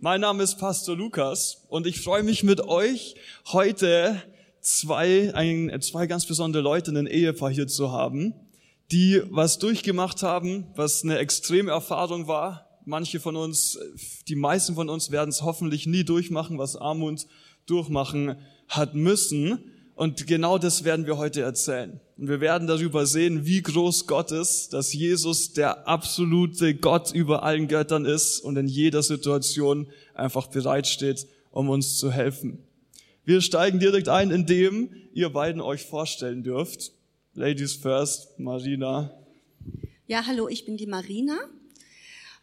Mein Name ist Pastor Lukas und ich freue mich mit euch heute zwei, ein, zwei ganz besondere Leute, ein Ehepaar hier zu haben, die was durchgemacht haben, was eine extreme Erfahrung war. Manche von uns, die meisten von uns werden es hoffentlich nie durchmachen, was Armut durchmachen hat müssen. Und genau das werden wir heute erzählen. Und wir werden darüber sehen, wie groß Gott ist, dass Jesus der absolute Gott über allen Göttern ist und in jeder Situation einfach bereitsteht, um uns zu helfen. Wir steigen direkt ein, indem ihr beiden euch vorstellen dürft. Ladies first, Marina. Ja, hallo, ich bin die Marina.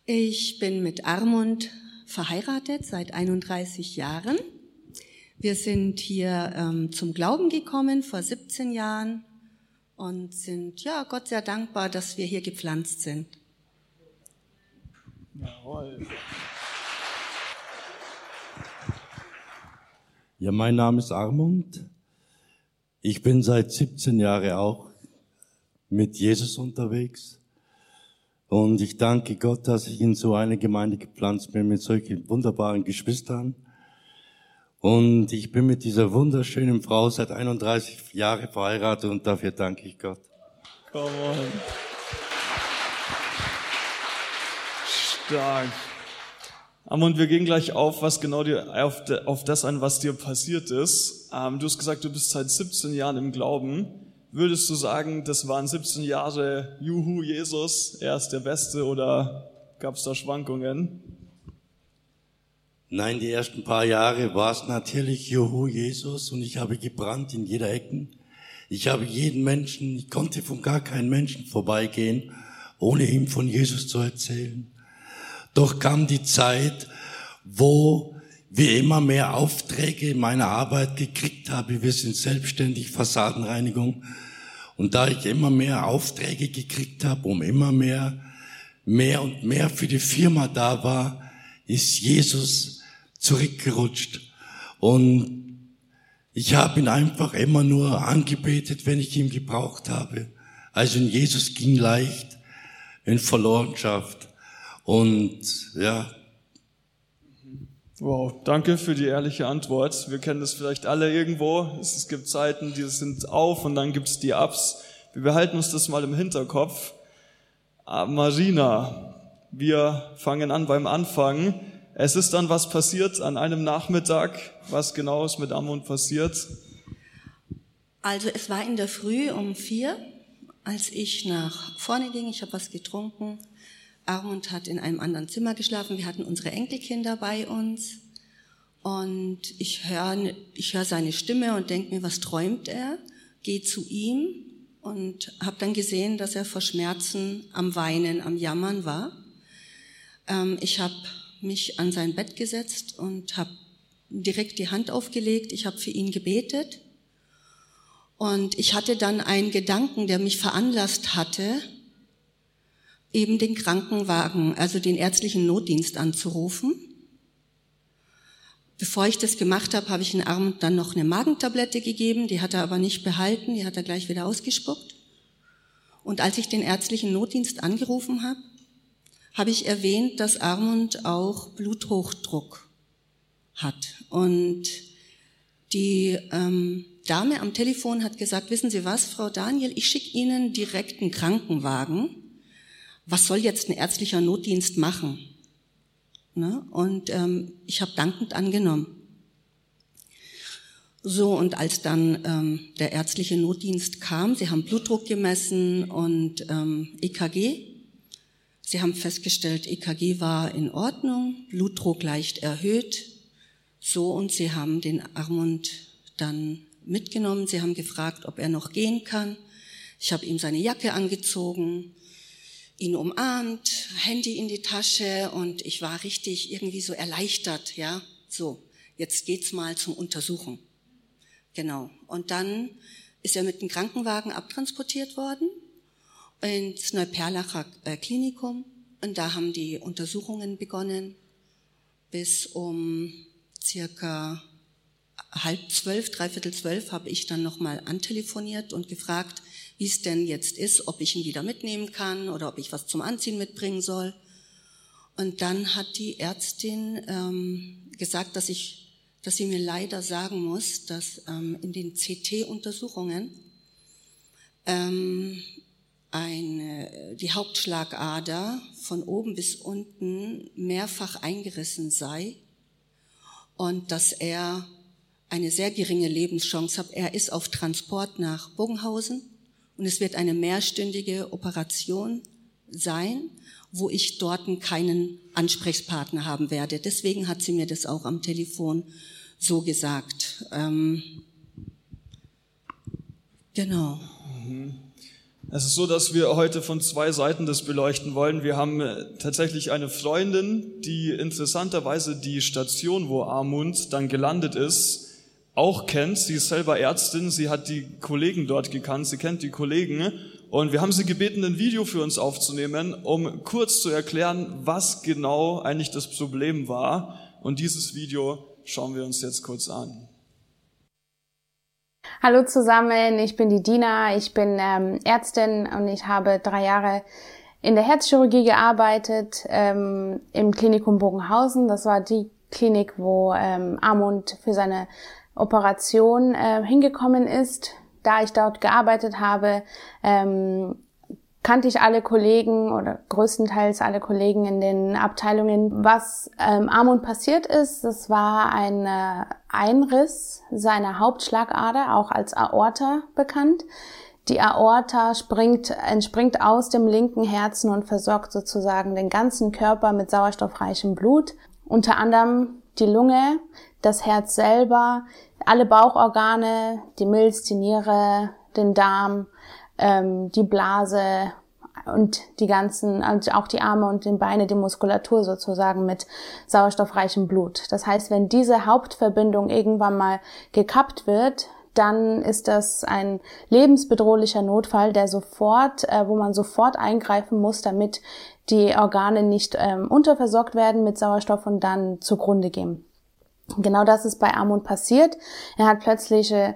Ich bin mit Armund verheiratet seit 31 Jahren. Wir sind hier ähm, zum Glauben gekommen vor 17 Jahren und sind ja Gott sehr dankbar, dass wir hier gepflanzt sind. Jawohl. Ja, mein Name ist Armund. Ich bin seit 17 Jahren auch mit Jesus unterwegs. Und ich danke Gott, dass ich in so eine Gemeinde gepflanzt bin mit solchen wunderbaren Geschwistern. Und ich bin mit dieser wunderschönen Frau seit 31 Jahren verheiratet und dafür danke ich Gott. Come on. Stark. Und wir gehen gleich auf, was genau dir, auf, auf das an, was dir passiert ist. Ähm, du hast gesagt, du bist seit 17 Jahren im Glauben. Würdest du sagen, das waren 17 Jahre Juhu Jesus, er ist der Beste oder gab es da Schwankungen? Nein, die ersten paar Jahre war es natürlich Juhu Jesus und ich habe gebrannt in jeder Ecken. Ich habe jeden Menschen, ich konnte von gar keinem Menschen vorbeigehen, ohne ihm von Jesus zu erzählen. Doch kam die Zeit, wo wir immer mehr Aufträge in meiner Arbeit gekriegt haben. Wir sind selbstständig Fassadenreinigung. Und da ich immer mehr Aufträge gekriegt habe, um immer mehr, mehr und mehr für die Firma da war, ist Jesus zurückgerutscht. Und ich habe ihn einfach immer nur angebetet, wenn ich ihn gebraucht habe. Also in Jesus ging leicht in Verlorenschaft. Und ja. Wow, danke für die ehrliche Antwort. Wir kennen das vielleicht alle irgendwo. Es gibt Zeiten, die sind auf und dann gibt es die Ups. Wir behalten uns das mal im Hinterkopf. Ah, Marina, wir fangen an beim Anfang. Es ist dann was passiert an einem Nachmittag. Was genau ist mit Amund passiert? Also es war in der Früh um vier, als ich nach vorne ging. Ich habe was getrunken. Armund hat in einem anderen Zimmer geschlafen. Wir hatten unsere Enkelkinder bei uns. Und ich höre ich hör seine Stimme und denke mir, was träumt er? Gehe zu ihm und habe dann gesehen, dass er vor Schmerzen am Weinen, am Jammern war. Ähm, ich habe mich an sein Bett gesetzt und habe direkt die Hand aufgelegt. Ich habe für ihn gebetet. Und ich hatte dann einen Gedanken, der mich veranlasst hatte, eben den Krankenwagen, also den ärztlichen Notdienst anzurufen. Bevor ich das gemacht habe, habe ich den Arm dann noch eine Magentablette gegeben, die hat er aber nicht behalten, die hat er gleich wieder ausgespuckt. Und als ich den ärztlichen Notdienst angerufen habe, habe ich erwähnt, dass Armund auch Bluthochdruck hat. Und die ähm, Dame am Telefon hat gesagt, wissen Sie was, Frau Daniel, ich schicke Ihnen direkt einen Krankenwagen. Was soll jetzt ein ärztlicher Notdienst machen? Ne? Und ähm, ich habe dankend angenommen. So, und als dann ähm, der ärztliche Notdienst kam, sie haben Blutdruck gemessen und ähm, EKG Sie haben festgestellt, EKG war in Ordnung, Blutdruck leicht erhöht. So, und Sie haben den Armund dann mitgenommen. Sie haben gefragt, ob er noch gehen kann. Ich habe ihm seine Jacke angezogen, ihn umarmt, Handy in die Tasche und ich war richtig irgendwie so erleichtert, ja. So, jetzt geht's mal zum Untersuchen. Genau. Und dann ist er mit dem Krankenwagen abtransportiert worden ins Neuperlacher äh, Klinikum und da haben die Untersuchungen begonnen. Bis um circa halb zwölf, dreiviertel zwölf habe ich dann nochmal antelefoniert und gefragt, wie es denn jetzt ist, ob ich ihn wieder mitnehmen kann oder ob ich was zum Anziehen mitbringen soll. Und dann hat die Ärztin ähm, gesagt, dass ich, dass sie mir leider sagen muss, dass ähm, in den CT-Untersuchungen ähm, eine, die Hauptschlagader von oben bis unten mehrfach eingerissen sei und dass er eine sehr geringe Lebenschance hat. Er ist auf Transport nach Bogenhausen und es wird eine mehrstündige Operation sein, wo ich dort keinen Ansprechpartner haben werde. Deswegen hat sie mir das auch am Telefon so gesagt. Ähm, genau. Es ist so, dass wir heute von zwei Seiten das beleuchten wollen. Wir haben äh, tatsächlich eine Freundin, die interessanterweise die Station, wo Armund dann gelandet ist, auch kennt. Sie ist selber Ärztin, sie hat die Kollegen dort gekannt, sie kennt die Kollegen. Und wir haben sie gebeten, ein Video für uns aufzunehmen, um kurz zu erklären, was genau eigentlich das Problem war. Und dieses Video schauen wir uns jetzt kurz an. Hallo zusammen, ich bin die Dina, ich bin ähm, Ärztin und ich habe drei Jahre in der Herzchirurgie gearbeitet ähm, im Klinikum Bogenhausen. Das war die Klinik, wo ähm, Amund für seine Operation äh, hingekommen ist. Da ich dort gearbeitet habe, ähm, kannte ich alle Kollegen oder größtenteils alle Kollegen in den Abteilungen. Was ähm, Amund passiert ist, das war ein äh, Einriss seiner Hauptschlagader, auch als Aorta bekannt. Die Aorta springt, entspringt aus dem linken Herzen und versorgt sozusagen den ganzen Körper mit sauerstoffreichem Blut. Unter anderem die Lunge, das Herz selber, alle Bauchorgane, die Milz, die Niere, den Darm, ähm, die Blase und die ganzen, also auch die Arme und die Beine, die Muskulatur sozusagen mit sauerstoffreichem Blut. Das heißt, wenn diese Hauptverbindung irgendwann mal gekappt wird, dann ist das ein lebensbedrohlicher Notfall, der sofort, äh, wo man sofort eingreifen muss, damit die Organe nicht ähm, unterversorgt werden mit Sauerstoff und dann zugrunde gehen. Genau das ist bei Amund passiert. Er hat plötzliche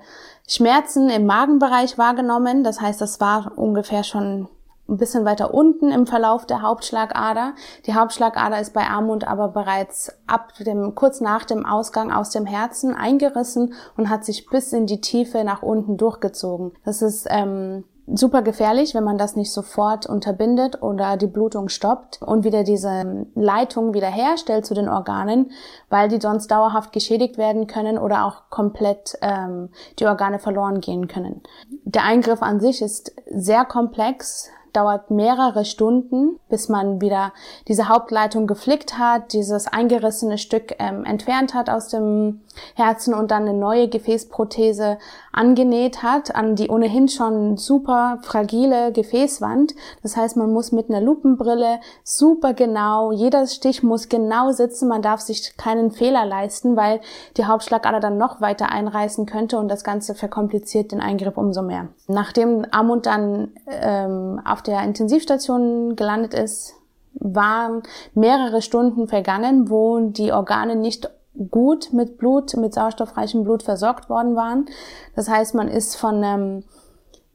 Schmerzen im Magenbereich wahrgenommen. Das heißt, das war ungefähr schon ein bisschen weiter unten im Verlauf der Hauptschlagader. Die Hauptschlagader ist bei Amund aber bereits ab dem, kurz nach dem Ausgang aus dem Herzen eingerissen und hat sich bis in die Tiefe nach unten durchgezogen. Das ist ähm, super gefährlich, wenn man das nicht sofort unterbindet oder die Blutung stoppt und wieder diese Leitung wiederherstellt zu den Organen, weil die sonst dauerhaft geschädigt werden können oder auch komplett ähm, die Organe verloren gehen können. Der Eingriff an sich ist sehr komplex, dauert mehrere Stunden, bis man wieder diese Hauptleitung geflickt hat, dieses eingerissene Stück ähm, entfernt hat aus dem Herzen und dann eine neue Gefäßprothese angenäht hat an die ohnehin schon super fragile Gefäßwand. Das heißt, man muss mit einer Lupenbrille super genau, jeder Stich muss genau sitzen, man darf sich keinen Fehler leisten, weil die Hauptschlagader dann noch weiter einreißen könnte und das Ganze verkompliziert den Eingriff umso mehr. Nachdem Amund dann ähm, auf der Intensivstation gelandet ist, waren mehrere Stunden vergangen, wo die Organe nicht gut mit Blut, mit sauerstoffreichem Blut versorgt worden waren. Das heißt, man ist von einem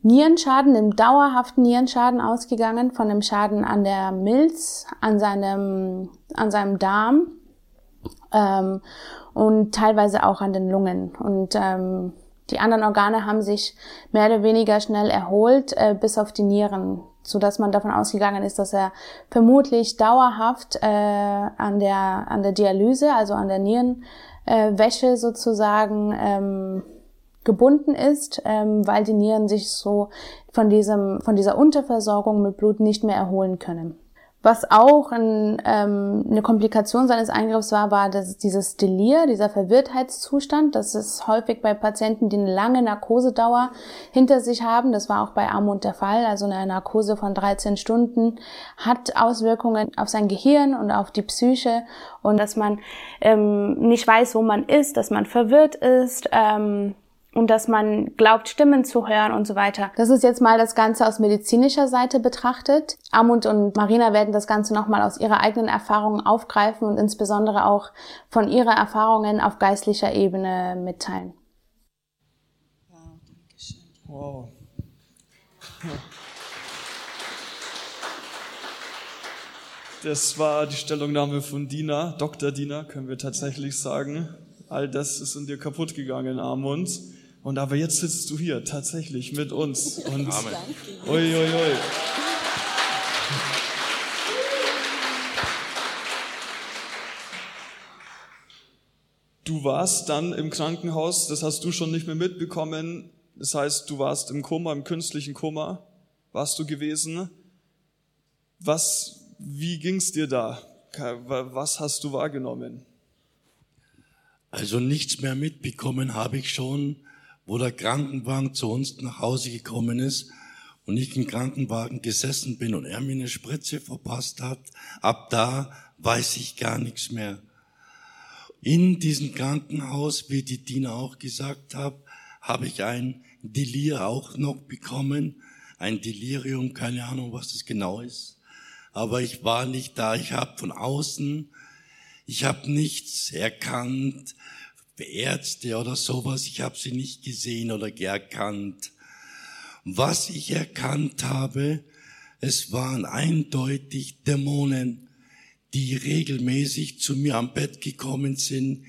Nierenschaden, einem dauerhaften Nierenschaden ausgegangen, von einem Schaden an der Milz, an seinem, an seinem Darm ähm, und teilweise auch an den Lungen. Und ähm, die anderen Organe haben sich mehr oder weniger schnell erholt, äh, bis auf die Nieren so dass man davon ausgegangen ist, dass er vermutlich dauerhaft äh, an der an der Dialyse, also an der Nierenwäsche äh, sozusagen ähm, gebunden ist, ähm, weil die Nieren sich so von diesem von dieser Unterversorgung mit Blut nicht mehr erholen können. Was auch ein, ähm, eine Komplikation seines Eingriffs war, war dass dieses Delir, dieser Verwirrtheitszustand. Das ist häufig bei Patienten, die eine lange Narkosedauer hinter sich haben. Das war auch bei Armut der Fall. Also eine Narkose von 13 Stunden hat Auswirkungen auf sein Gehirn und auf die Psyche und dass man ähm, nicht weiß, wo man ist, dass man verwirrt ist. Ähm, und dass man glaubt, Stimmen zu hören und so weiter. Das ist jetzt mal das Ganze aus medizinischer Seite betrachtet. Amund und Marina werden das Ganze nochmal aus ihrer eigenen Erfahrungen aufgreifen und insbesondere auch von ihrer Erfahrungen auf geistlicher Ebene mitteilen. Wow. Das war die Stellungnahme von Dina, Dr. Dina, können wir tatsächlich sagen. All das ist in dir kaputt gegangen, Armund. Und aber jetzt sitzt du hier tatsächlich mit uns. Und Amen. ui, ui, ui. Du warst dann im Krankenhaus, das hast du schon nicht mehr mitbekommen. Das heißt, du warst im Koma, im künstlichen Koma, warst du gewesen. Was, wie ging's dir da? Was hast du wahrgenommen? Also nichts mehr mitbekommen habe ich schon, wo der Krankenwagen zu uns nach Hause gekommen ist und ich im Krankenwagen gesessen bin und er mir eine Spritze verpasst hat. Ab da weiß ich gar nichts mehr. In diesem Krankenhaus, wie die Dina auch gesagt hat, habe ich ein Delir auch noch bekommen. Ein Delirium, keine Ahnung, was das genau ist. Aber ich war nicht da. Ich habe von außen, ich habe nichts erkannt, Ärzte oder sowas. Ich habe sie nicht gesehen oder erkannt. Was ich erkannt habe, es waren eindeutig Dämonen, die regelmäßig zu mir am Bett gekommen sind,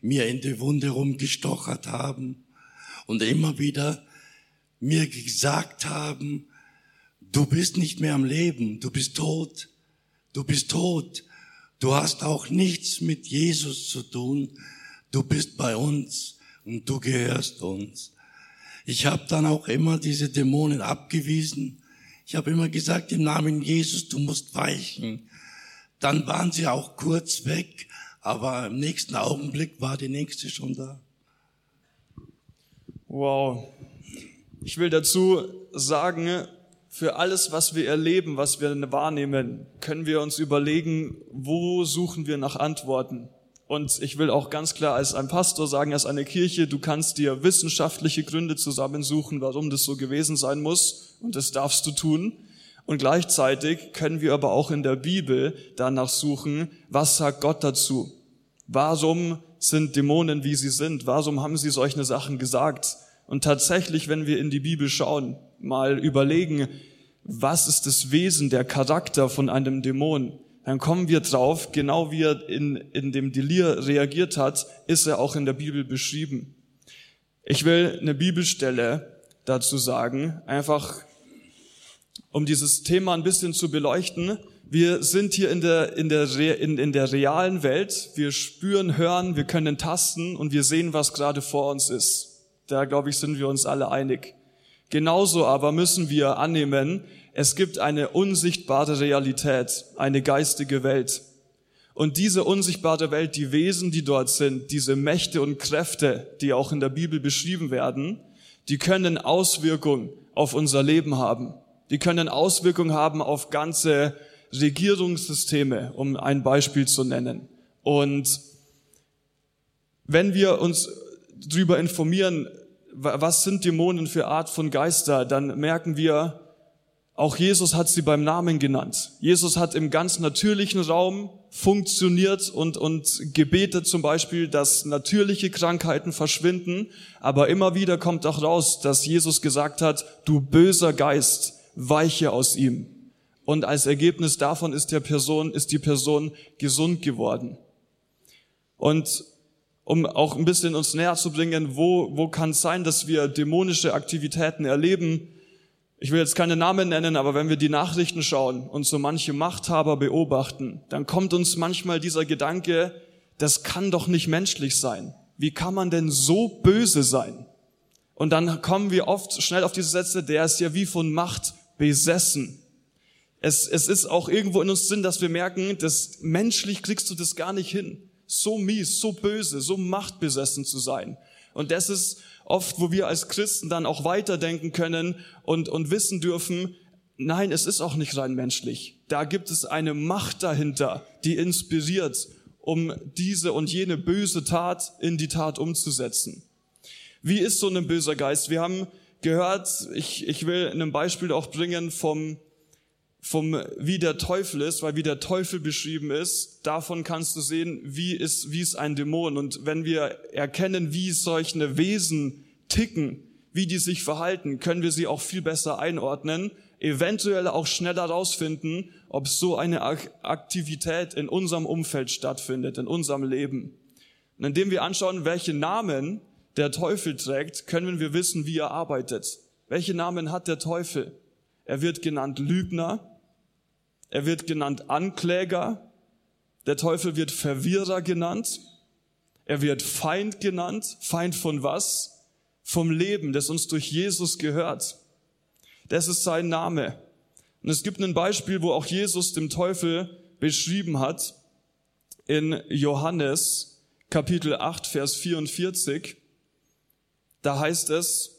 mir in die Wunde rumgestochert haben und immer wieder mir gesagt haben, du bist nicht mehr am Leben, du bist tot, du bist tot, du hast auch nichts mit Jesus zu tun, du bist bei uns und du gehörst uns. Ich habe dann auch immer diese Dämonen abgewiesen. Ich habe immer gesagt, im Namen Jesus, du musst weichen. Dann waren sie auch kurz weg, aber im nächsten Augenblick war die nächste schon da. Wow. Ich will dazu sagen, für alles, was wir erleben, was wir wahrnehmen, können wir uns überlegen, wo suchen wir nach Antworten. Und ich will auch ganz klar als ein Pastor sagen, als eine Kirche, du kannst dir wissenschaftliche Gründe zusammensuchen, warum das so gewesen sein muss. Und das darfst du tun. Und gleichzeitig können wir aber auch in der Bibel danach suchen, was sagt Gott dazu? Warum sind Dämonen, wie sie sind? Warum haben sie solche Sachen gesagt? Und tatsächlich, wenn wir in die Bibel schauen, mal überlegen, was ist das Wesen, der Charakter von einem Dämon, dann kommen wir drauf, genau wie er in, in dem Delir reagiert hat, ist er auch in der Bibel beschrieben. Ich will eine Bibelstelle dazu sagen, einfach um dieses Thema ein bisschen zu beleuchten. Wir sind hier in der, in der, in, in der realen Welt. Wir spüren, hören, wir können tasten und wir sehen, was gerade vor uns ist. Da, glaube ich, sind wir uns alle einig. Genauso aber müssen wir annehmen, es gibt eine unsichtbare Realität, eine geistige Welt. Und diese unsichtbare Welt, die Wesen, die dort sind, diese Mächte und Kräfte, die auch in der Bibel beschrieben werden, die können Auswirkungen auf unser Leben haben. Die können Auswirkungen haben auf ganze Regierungssysteme, um ein Beispiel zu nennen. Und wenn wir uns darüber informieren, was sind Dämonen für Art von Geister, dann merken wir, auch Jesus hat sie beim Namen genannt. Jesus hat im ganz natürlichen Raum funktioniert und, und gebetet zum Beispiel, dass natürliche Krankheiten verschwinden. Aber immer wieder kommt auch raus, dass Jesus gesagt hat, du böser Geist, weiche aus ihm. Und als Ergebnis davon ist der Person, ist die Person gesund geworden. Und um auch ein bisschen uns näher zu bringen, wo, wo kann es sein, dass wir dämonische Aktivitäten erleben? Ich will jetzt keine Namen nennen, aber wenn wir die Nachrichten schauen und so manche Machthaber beobachten, dann kommt uns manchmal dieser Gedanke, das kann doch nicht menschlich sein. Wie kann man denn so böse sein? Und dann kommen wir oft schnell auf diese Sätze, der ist ja wie von Macht besessen. Es, es ist auch irgendwo in uns Sinn, dass wir merken, dass menschlich kriegst du das gar nicht hin. So mies, so böse, so machtbesessen zu sein. Und das ist oft, wo wir als Christen dann auch weiterdenken können und, und wissen dürfen, nein, es ist auch nicht rein menschlich. Da gibt es eine Macht dahinter, die inspiriert, um diese und jene böse Tat in die Tat umzusetzen. Wie ist so ein böser Geist? Wir haben gehört, ich, ich will ein Beispiel auch bringen vom, vom, wie der Teufel ist, weil wie der Teufel beschrieben ist, davon kannst du sehen, wie ist, wie ist ein Dämon. Und wenn wir erkennen, wie solche Wesen ticken, wie die sich verhalten, können wir sie auch viel besser einordnen, eventuell auch schneller rausfinden, ob so eine Aktivität in unserem Umfeld stattfindet, in unserem Leben. Und indem wir anschauen, welche Namen der Teufel trägt, können wir wissen, wie er arbeitet. Welche Namen hat der Teufel? Er wird genannt Lügner, er wird genannt Ankläger, der Teufel wird Verwirrer genannt, er wird Feind genannt. Feind von was? Vom Leben, das uns durch Jesus gehört. Das ist sein Name. Und es gibt ein Beispiel, wo auch Jesus dem Teufel beschrieben hat in Johannes Kapitel 8, Vers 44. Da heißt es,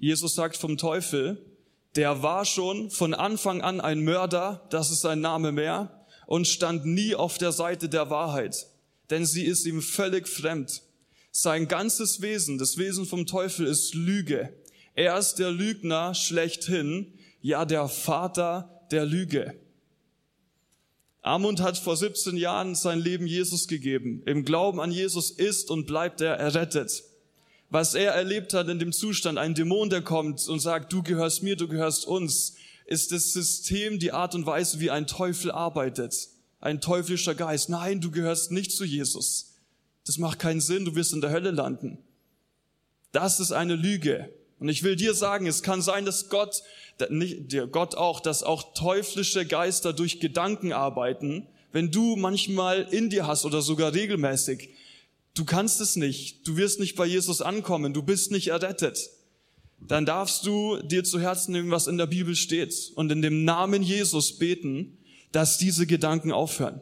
Jesus sagt vom Teufel, der war schon von Anfang an ein Mörder, das ist sein Name mehr, und stand nie auf der Seite der Wahrheit, denn sie ist ihm völlig fremd. Sein ganzes Wesen, das Wesen vom Teufel ist Lüge. Er ist der Lügner schlechthin, ja der Vater der Lüge. Amund hat vor 17 Jahren sein Leben Jesus gegeben. Im Glauben an Jesus ist und bleibt er errettet. Was er erlebt hat in dem Zustand, ein Dämon, der kommt und sagt, du gehörst mir, du gehörst uns, ist das System, die Art und Weise, wie ein Teufel arbeitet. Ein teuflischer Geist. Nein, du gehörst nicht zu Jesus. Das macht keinen Sinn, du wirst in der Hölle landen. Das ist eine Lüge. Und ich will dir sagen, es kann sein, dass Gott, nicht, der Gott auch, dass auch teuflische Geister durch Gedanken arbeiten, wenn du manchmal in dir hast oder sogar regelmäßig. Du kannst es nicht. Du wirst nicht bei Jesus ankommen. Du bist nicht errettet. Dann darfst du dir zu Herzen nehmen, was in der Bibel steht und in dem Namen Jesus beten, dass diese Gedanken aufhören.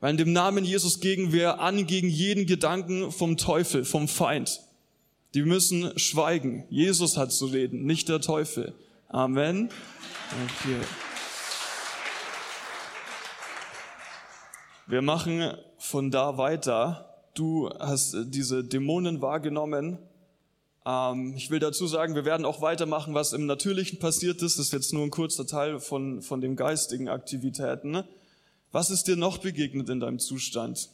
Weil in dem Namen Jesus gegen wir an gegen jeden Gedanken vom Teufel, vom Feind. Die müssen schweigen. Jesus hat zu reden, nicht der Teufel. Amen. Okay. Wir machen von da weiter. Du hast diese Dämonen wahrgenommen. Ähm, ich will dazu sagen, wir werden auch weitermachen, was im Natürlichen passiert ist. Das ist jetzt nur ein kurzer Teil von, von den geistigen Aktivitäten. Was ist dir noch begegnet in deinem Zustand?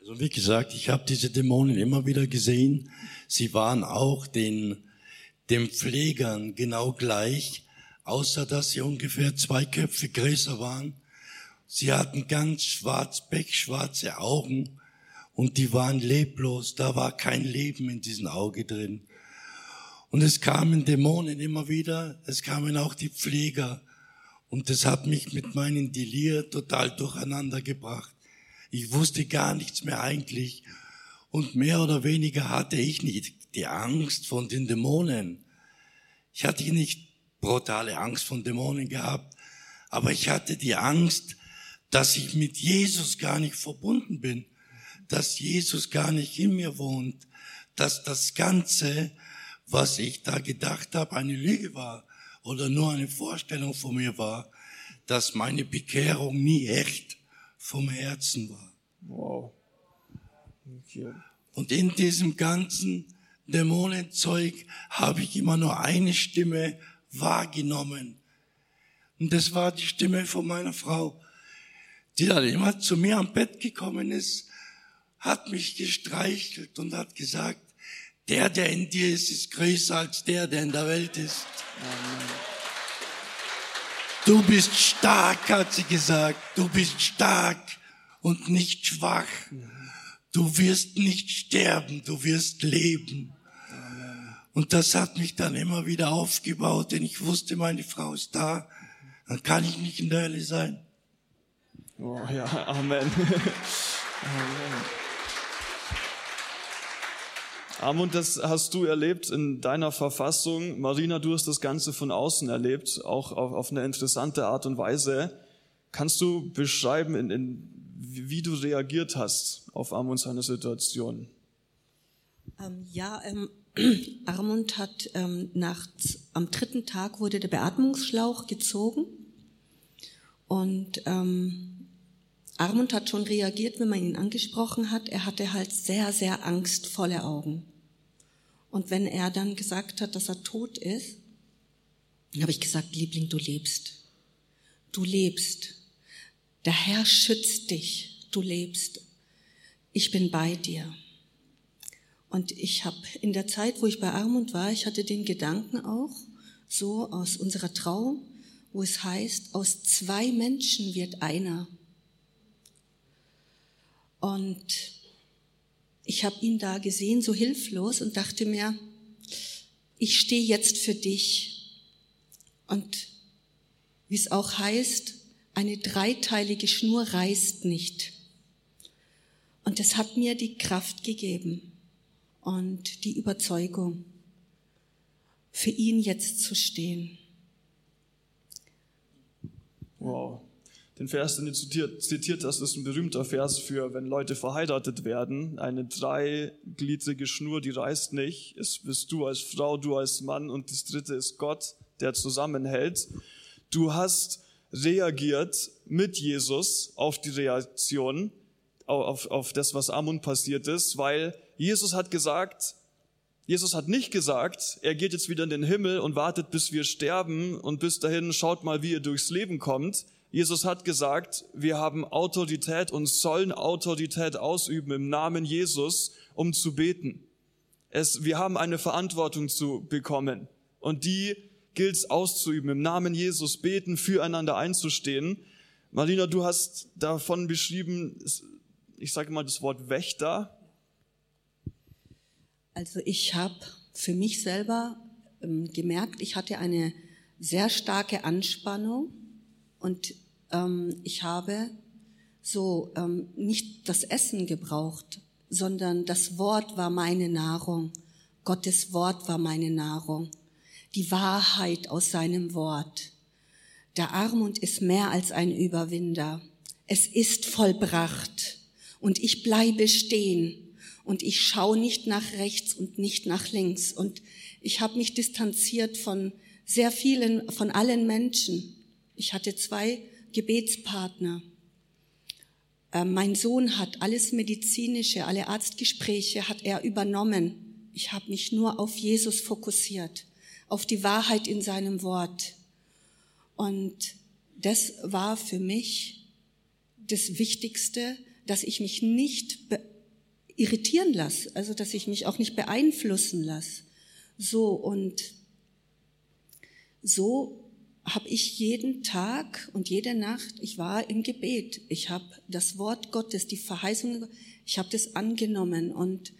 Also wie gesagt, ich habe diese Dämonen immer wieder gesehen. Sie waren auch den, den Pflegern genau gleich, außer dass sie ungefähr zwei Köpfe größer waren. Sie hatten ganz schwarz, beckschwarze Augen und die waren leblos. Da war kein Leben in diesem Auge drin. Und es kamen Dämonen immer wieder, es kamen auch die Pfleger. Und das hat mich mit meinen Delir total durcheinander gebracht. Ich wusste gar nichts mehr eigentlich. Und mehr oder weniger hatte ich nicht die Angst von den Dämonen. Ich hatte nicht brutale Angst von Dämonen gehabt, aber ich hatte die Angst, dass ich mit Jesus gar nicht verbunden bin, dass Jesus gar nicht in mir wohnt, dass das Ganze, was ich da gedacht habe, eine Lüge war oder nur eine Vorstellung von mir war, dass meine Bekehrung nie echt vom Herzen war. Wow. Okay. Und in diesem ganzen Dämonenzeug habe ich immer nur eine Stimme wahrgenommen. Und das war die Stimme von meiner Frau, die dann immer zu mir am Bett gekommen ist, hat mich gestreichelt und hat gesagt, der, der in dir ist, ist größer als der, der in der Welt ist. Amen. Du bist stark, hat sie gesagt. Du bist stark und nicht schwach. Du wirst nicht sterben, du wirst leben. Und das hat mich dann immer wieder aufgebaut, denn ich wusste, meine Frau ist da. Dann kann ich nicht in der Hölle sein. Oh ja, Amen. Amen. Amund, das hast du erlebt in deiner Verfassung. Marina, du hast das Ganze von außen erlebt, auch auf, auf eine interessante Art und Weise. Kannst du beschreiben, in, in, wie du reagiert hast auf Amund seine Situation? Ähm, ja, ähm, Armund hat ähm, nachts, am dritten Tag wurde der Beatmungsschlauch gezogen und ähm, Armund hat schon reagiert, wenn man ihn angesprochen hat. Er hatte halt sehr, sehr angstvolle Augen. Und wenn er dann gesagt hat, dass er tot ist, habe ich gesagt, Liebling, du lebst. Du lebst. Der Herr schützt dich. Du lebst. Ich bin bei dir. Und ich habe in der Zeit, wo ich bei Armund war, ich hatte den Gedanken auch, so aus unserer Trauung, wo es heißt, aus zwei Menschen wird einer. Und ich habe ihn da gesehen, so hilflos, und dachte mir, ich stehe jetzt für dich. Und wie es auch heißt, eine dreiteilige Schnur reißt nicht. Und es hat mir die Kraft gegeben und die Überzeugung, für ihn jetzt zu stehen. Wow. Den Vers, den du zitiert hast, ist ein berühmter Vers für, wenn Leute verheiratet werden. Eine dreigliedrige Schnur, die reißt nicht. Es bist du als Frau, du als Mann und das dritte ist Gott, der zusammenhält. Du hast reagiert mit Jesus auf die Reaktion, auf, auf das, was Amun passiert ist, weil Jesus hat gesagt, Jesus hat nicht gesagt, er geht jetzt wieder in den Himmel und wartet, bis wir sterben und bis dahin schaut mal, wie ihr durchs Leben kommt. Jesus hat gesagt, wir haben Autorität und sollen Autorität ausüben im Namen Jesus, um zu beten. Es, wir haben eine Verantwortung zu bekommen und die gilt es auszuüben, im Namen Jesus beten, füreinander einzustehen. Marina, du hast davon beschrieben, ich sage mal das Wort Wächter. Also ich habe für mich selber ähm, gemerkt, ich hatte eine sehr starke Anspannung und ähm, ich habe so ähm, nicht das Essen gebraucht, sondern das Wort war meine Nahrung. Gottes Wort war meine Nahrung. Die Wahrheit aus seinem Wort. Der Armut ist mehr als ein Überwinder. Es ist vollbracht. Und ich bleibe stehen. Und ich schaue nicht nach rechts und nicht nach links. Und ich habe mich distanziert von sehr vielen, von allen Menschen. Ich hatte zwei Gebetspartner. Ähm, mein Sohn hat alles medizinische, alle Arztgespräche hat er übernommen. Ich habe mich nur auf Jesus fokussiert, auf die Wahrheit in seinem Wort. Und das war für mich das Wichtigste, dass ich mich nicht irritieren lasse, also dass ich mich auch nicht beeinflussen lasse. So und so habe ich jeden Tag und jede Nacht, ich war im Gebet. Ich habe das Wort Gottes, die Verheißung, ich habe das angenommen und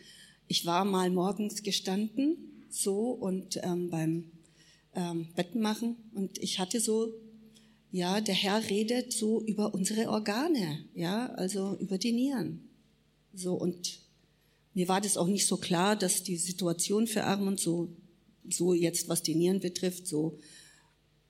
ich war mal morgens gestanden so und ähm, beim ähm, Betten machen und ich hatte so, ja, der Herr redet so über unsere Organe, ja, also über die Nieren. So und mir war das auch nicht so klar, dass die Situation für Armand so, so jetzt, was die Nieren betrifft, so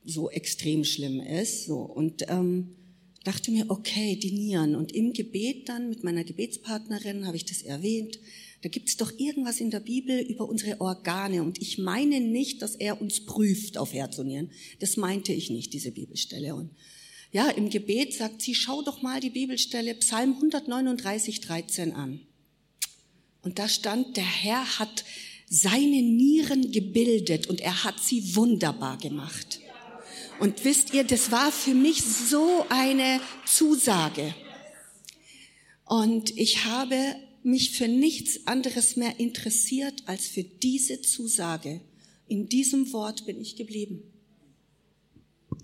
so extrem schlimm ist. So. Und ähm, dachte mir, okay, die Nieren. Und im Gebet dann mit meiner Gebetspartnerin habe ich das erwähnt. Da gibt es doch irgendwas in der Bibel über unsere Organe. Und ich meine nicht, dass er uns prüft auf Herz und Nieren. Das meinte ich nicht, diese Bibelstelle. Und ja, im Gebet sagt sie, schau doch mal die Bibelstelle Psalm 139, 13 an. Und da stand, der Herr hat seine Nieren gebildet und er hat sie wunderbar gemacht. Und wisst ihr, das war für mich so eine Zusage. Und ich habe mich für nichts anderes mehr interessiert als für diese Zusage. In diesem Wort bin ich geblieben.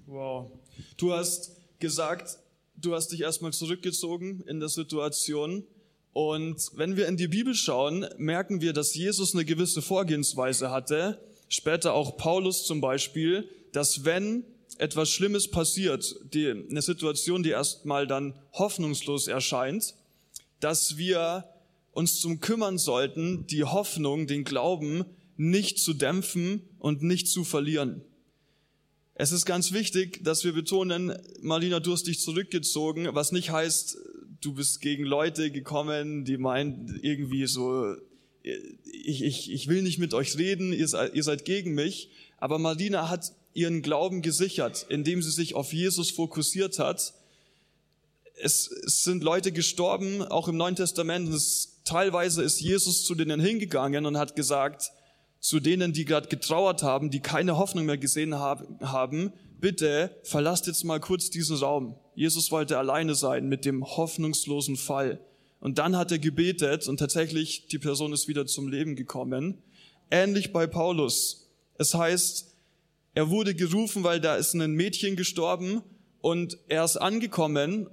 Wow. Du hast gesagt, du hast dich erstmal zurückgezogen in der Situation. Und wenn wir in die Bibel schauen, merken wir, dass Jesus eine gewisse Vorgehensweise hatte. Später auch Paulus zum Beispiel, dass wenn etwas Schlimmes passiert, die, eine Situation, die erstmal dann hoffnungslos erscheint, dass wir uns zum kümmern sollten, die Hoffnung, den Glauben nicht zu dämpfen und nicht zu verlieren. Es ist ganz wichtig, dass wir betonen, Marlina, du hast dich zurückgezogen, was nicht heißt, du bist gegen Leute gekommen, die meinen irgendwie so, ich, ich, ich will nicht mit euch reden, ihr seid, ihr seid gegen mich. Aber Marlina hat ihren Glauben gesichert, indem sie sich auf Jesus fokussiert hat. Es, es sind Leute gestorben, auch im Neuen Testament. Es, teilweise ist Jesus zu denen hingegangen und hat gesagt, zu denen, die gerade getrauert haben, die keine Hoffnung mehr gesehen haben, bitte verlasst jetzt mal kurz diesen Raum. Jesus wollte alleine sein mit dem hoffnungslosen Fall. Und dann hat er gebetet und tatsächlich die Person ist wieder zum Leben gekommen. Ähnlich bei Paulus. Es heißt, Er wurde gerufen, weil da ist ein Mädchen gestorben und er ist angekommen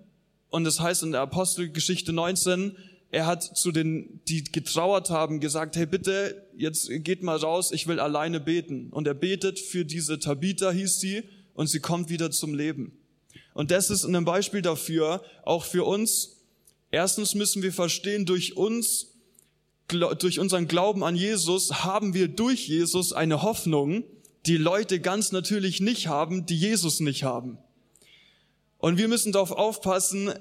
und das heißt in der Apostelgeschichte 19, er hat zu den, die getrauert haben, gesagt, hey bitte, jetzt geht mal raus, ich will alleine beten. Und er betet für diese Tabitha, hieß sie, und sie kommt wieder zum Leben. Und das ist ein Beispiel dafür, auch für uns. Erstens müssen wir verstehen, durch uns, durch unseren Glauben an Jesus haben wir durch Jesus eine Hoffnung, die Leute ganz natürlich nicht haben, die Jesus nicht haben. Und wir müssen darauf aufpassen,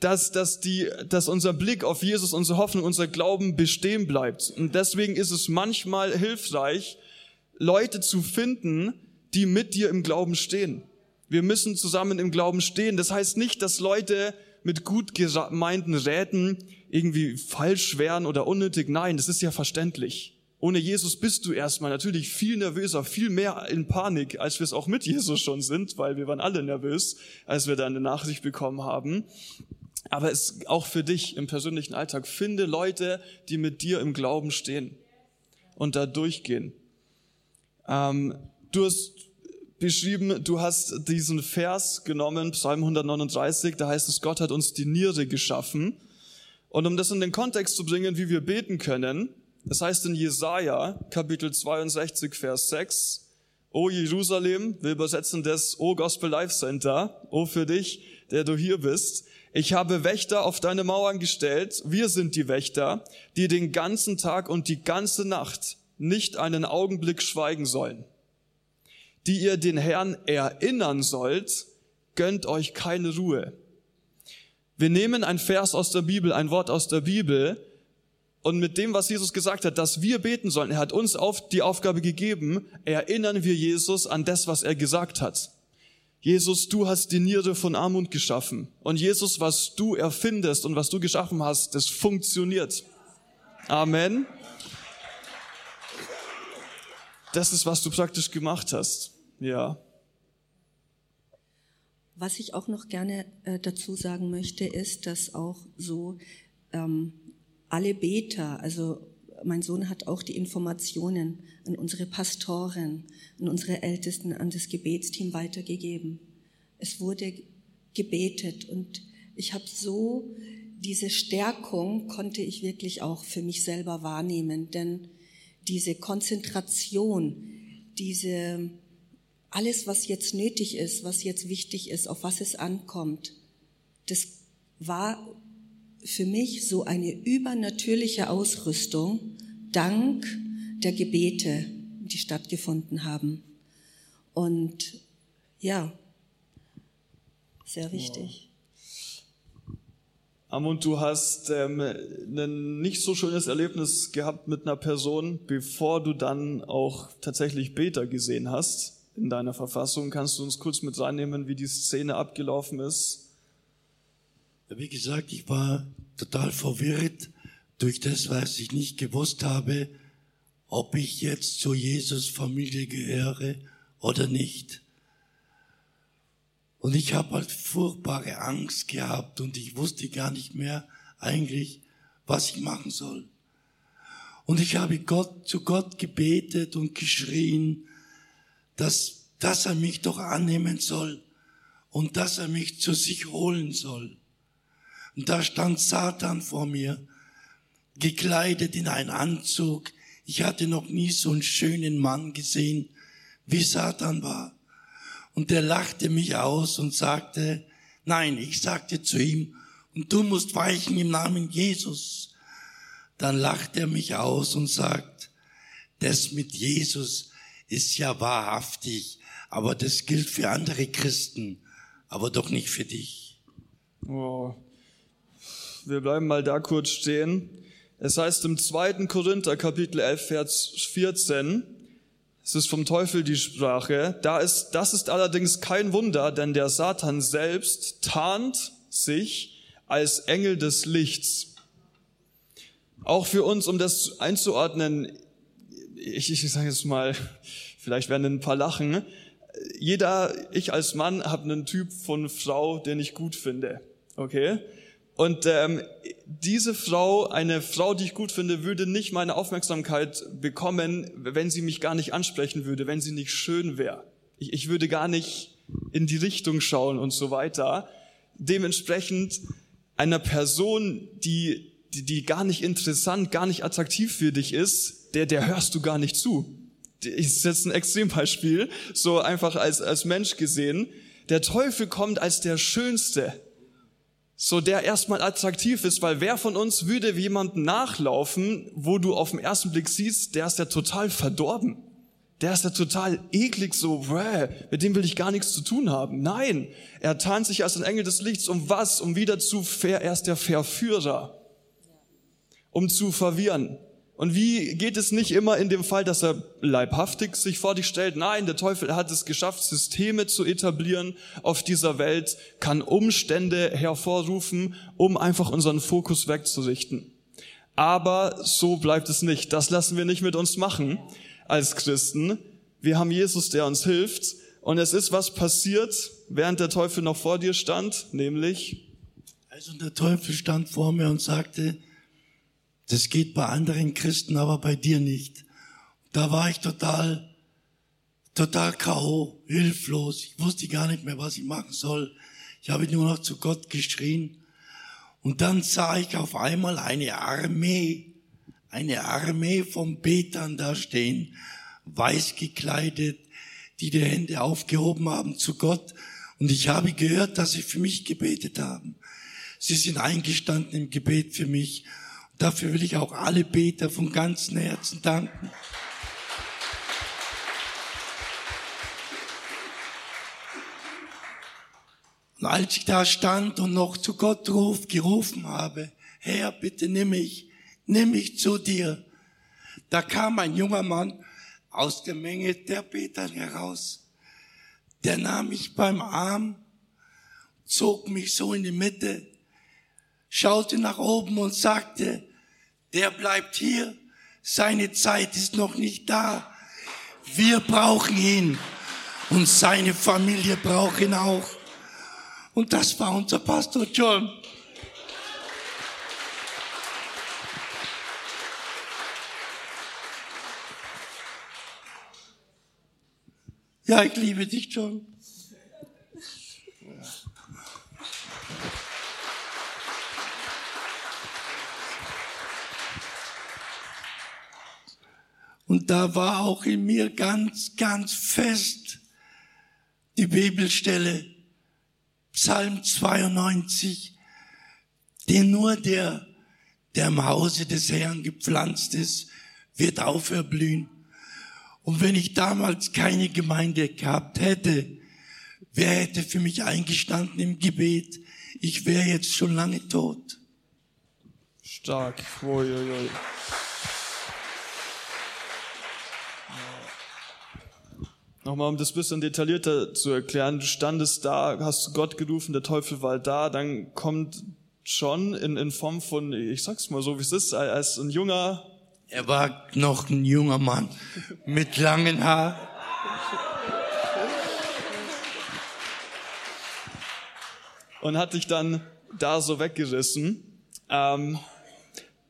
dass, dass, die, dass unser Blick auf Jesus, unsere Hoffnung, unser Glauben bestehen bleibt. Und deswegen ist es manchmal hilfreich, Leute zu finden, die mit dir im Glauben stehen. Wir müssen zusammen im Glauben stehen. Das heißt nicht, dass Leute mit gut gemeinten Räten irgendwie falsch wären oder unnötig. Nein, das ist ja verständlich. Ohne Jesus bist du erstmal natürlich viel nervöser, viel mehr in Panik, als wir es auch mit Jesus schon sind, weil wir waren alle nervös, als wir da eine Nachricht bekommen haben. Aber es auch für dich im persönlichen Alltag. Finde Leute, die mit dir im Glauben stehen und da durchgehen. Ähm, du hast beschrieben, du hast diesen Vers genommen, Psalm 139, da heißt es, Gott hat uns die Niere geschaffen. Und um das in den Kontext zu bringen, wie wir beten können, das heißt in Jesaja, Kapitel 62, Vers 6, O Jerusalem, wir übersetzen das O Gospel Life Center, O für dich, der du hier bist. Ich habe Wächter auf deine Mauern gestellt. Wir sind die Wächter, die den ganzen Tag und die ganze Nacht nicht einen Augenblick schweigen sollen. Die ihr den Herrn erinnern sollt, gönnt euch keine Ruhe. Wir nehmen ein Vers aus der Bibel, ein Wort aus der Bibel, und mit dem, was Jesus gesagt hat, dass wir beten sollen, er hat uns auf die Aufgabe gegeben, erinnern wir Jesus an das, was er gesagt hat. Jesus, du hast die Niere von Armut geschaffen. Und Jesus, was du erfindest und was du geschaffen hast, das funktioniert. Amen. Das ist, was du praktisch gemacht hast. Ja. Was ich auch noch gerne äh, dazu sagen möchte, ist, dass auch so ähm, alle Beter, also mein Sohn hat auch die Informationen an unsere Pastoren, an unsere Ältesten, an das Gebetsteam weitergegeben. Es wurde gebetet und ich habe so diese Stärkung konnte ich wirklich auch für mich selber wahrnehmen, denn diese Konzentration, diese alles, was jetzt nötig ist, was jetzt wichtig ist, auf was es ankommt, das war für mich so eine übernatürliche Ausrüstung dank der Gebete, die stattgefunden haben. Und ja, sehr wichtig. Amund, du hast ähm, ein nicht so schönes Erlebnis gehabt mit einer Person, bevor du dann auch tatsächlich Beter gesehen hast in deiner Verfassung. Kannst du uns kurz mit reinnehmen, wie die Szene abgelaufen ist? Wie gesagt, ich war total verwirrt durch das, was ich nicht gewusst habe, ob ich jetzt zur Jesus-Familie gehöre oder nicht. Und ich habe halt furchtbare Angst gehabt und ich wusste gar nicht mehr eigentlich, was ich machen soll. Und ich habe Gott, zu Gott gebetet und geschrien, dass, dass er mich doch annehmen soll und dass er mich zu sich holen soll. Und da stand Satan vor mir, gekleidet in einen Anzug. Ich hatte noch nie so einen schönen Mann gesehen, wie Satan war. Und der lachte mich aus und sagte, nein, ich sagte zu ihm, und du musst weichen im Namen Jesus. Dann lacht er mich aus und sagt, das mit Jesus ist ja wahrhaftig, aber das gilt für andere Christen, aber doch nicht für dich. Oh, wir bleiben mal da kurz stehen. Es heißt im zweiten Korinther Kapitel 11, Vers 14, es ist vom Teufel die Sprache, da ist, das ist allerdings kein Wunder, denn der Satan selbst tarnt sich als Engel des Lichts. Auch für uns, um das einzuordnen, ich, ich sage jetzt mal, vielleicht werden ein paar lachen, jeder, ich als Mann habe einen Typ von Frau, den ich gut finde. Okay? Und ähm, diese Frau, eine Frau, die ich gut finde, würde nicht meine Aufmerksamkeit bekommen, wenn sie mich gar nicht ansprechen würde, wenn sie nicht schön wäre. Ich, ich würde gar nicht in die Richtung schauen und so weiter. Dementsprechend einer Person, die, die, die gar nicht interessant, gar nicht attraktiv für dich ist, der, der hörst du gar nicht zu. Ich setze ein Extrembeispiel, so einfach als, als Mensch gesehen. Der Teufel kommt als der Schönste, so der erstmal attraktiv ist, weil wer von uns würde jemanden nachlaufen, wo du auf den ersten Blick siehst, der ist ja total verdorben. Der ist ja total eklig, so, bäh, mit dem will ich gar nichts zu tun haben. Nein, er tarnt sich als ein Engel des Lichts. Um was? Um wieder zu, ver, er ist der Verführer. Um zu verwirren. Und wie geht es nicht immer in dem Fall, dass er leibhaftig sich vor dich stellt? Nein, der Teufel hat es geschafft, Systeme zu etablieren auf dieser Welt, kann Umstände hervorrufen, um einfach unseren Fokus wegzurichten. Aber so bleibt es nicht. Das lassen wir nicht mit uns machen als Christen. Wir haben Jesus, der uns hilft. Und es ist was passiert, während der Teufel noch vor dir stand, nämlich. Also der Teufel stand vor mir und sagte, das geht bei anderen Christen, aber bei dir nicht. Da war ich total, total K.O., hilflos. Ich wusste gar nicht mehr, was ich machen soll. Ich habe nur noch zu Gott geschrien. Und dann sah ich auf einmal eine Armee, eine Armee von Betern da stehen, weiß gekleidet, die die Hände aufgehoben haben zu Gott. Und ich habe gehört, dass sie für mich gebetet haben. Sie sind eingestanden im Gebet für mich. Dafür will ich auch alle Beter von ganzem Herzen danken. Und als ich da stand und noch zu Gott ruf, gerufen habe, Herr, bitte nimm mich, nimm mich zu dir, da kam ein junger Mann aus der Menge der Beter heraus. Der nahm mich beim Arm, zog mich so in die Mitte, schaute nach oben und sagte, der bleibt hier. Seine Zeit ist noch nicht da. Wir brauchen ihn und seine Familie braucht ihn auch. Und das war unser Pastor John. Ja, ich liebe dich, John. Und da war auch in mir ganz, ganz fest die Bibelstelle, Psalm 92, den nur der, der im Hause des Herrn gepflanzt ist, wird auferblühen. Und wenn ich damals keine Gemeinde gehabt hätte, wer hätte für mich eingestanden im Gebet? Ich wäre jetzt schon lange tot. Stark. Uiuiui. Nochmal, um das bisschen detaillierter zu erklären. Du standest da, hast Gott gerufen, der Teufel war da, dann kommt John in, in Form von, ich sag's mal so, wie es ist, als ein junger... Er war noch ein junger Mann mit langen Haaren. Und hat dich dann da so weggerissen. Ähm,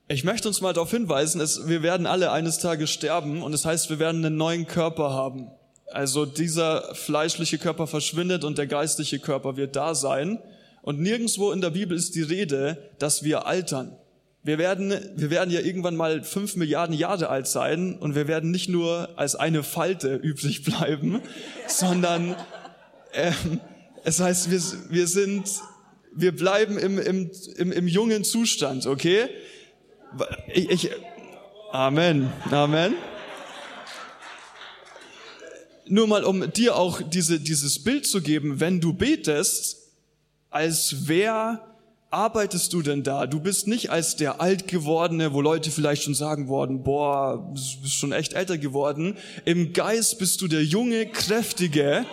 ich möchte uns mal darauf hinweisen, es, wir werden alle eines Tages sterben und das heißt, wir werden einen neuen Körper haben. Also dieser fleischliche Körper verschwindet und der geistliche Körper wird da sein. Und nirgendwo in der Bibel ist die Rede, dass wir altern. Wir werden, wir werden ja irgendwann mal fünf Milliarden Jahre alt sein und wir werden nicht nur als eine Falte übrig bleiben, sondern ähm, es heißt, wir, wir sind, wir bleiben im, im, im, im jungen Zustand, okay? Ich, ich, Amen, Amen nur mal um dir auch diese, dieses Bild zu geben, wenn du betest, als wer arbeitest du denn da? Du bist nicht als der Altgewordene, wo Leute vielleicht schon sagen worden, boah, du bist schon echt älter geworden. Im Geist bist du der junge, kräftige,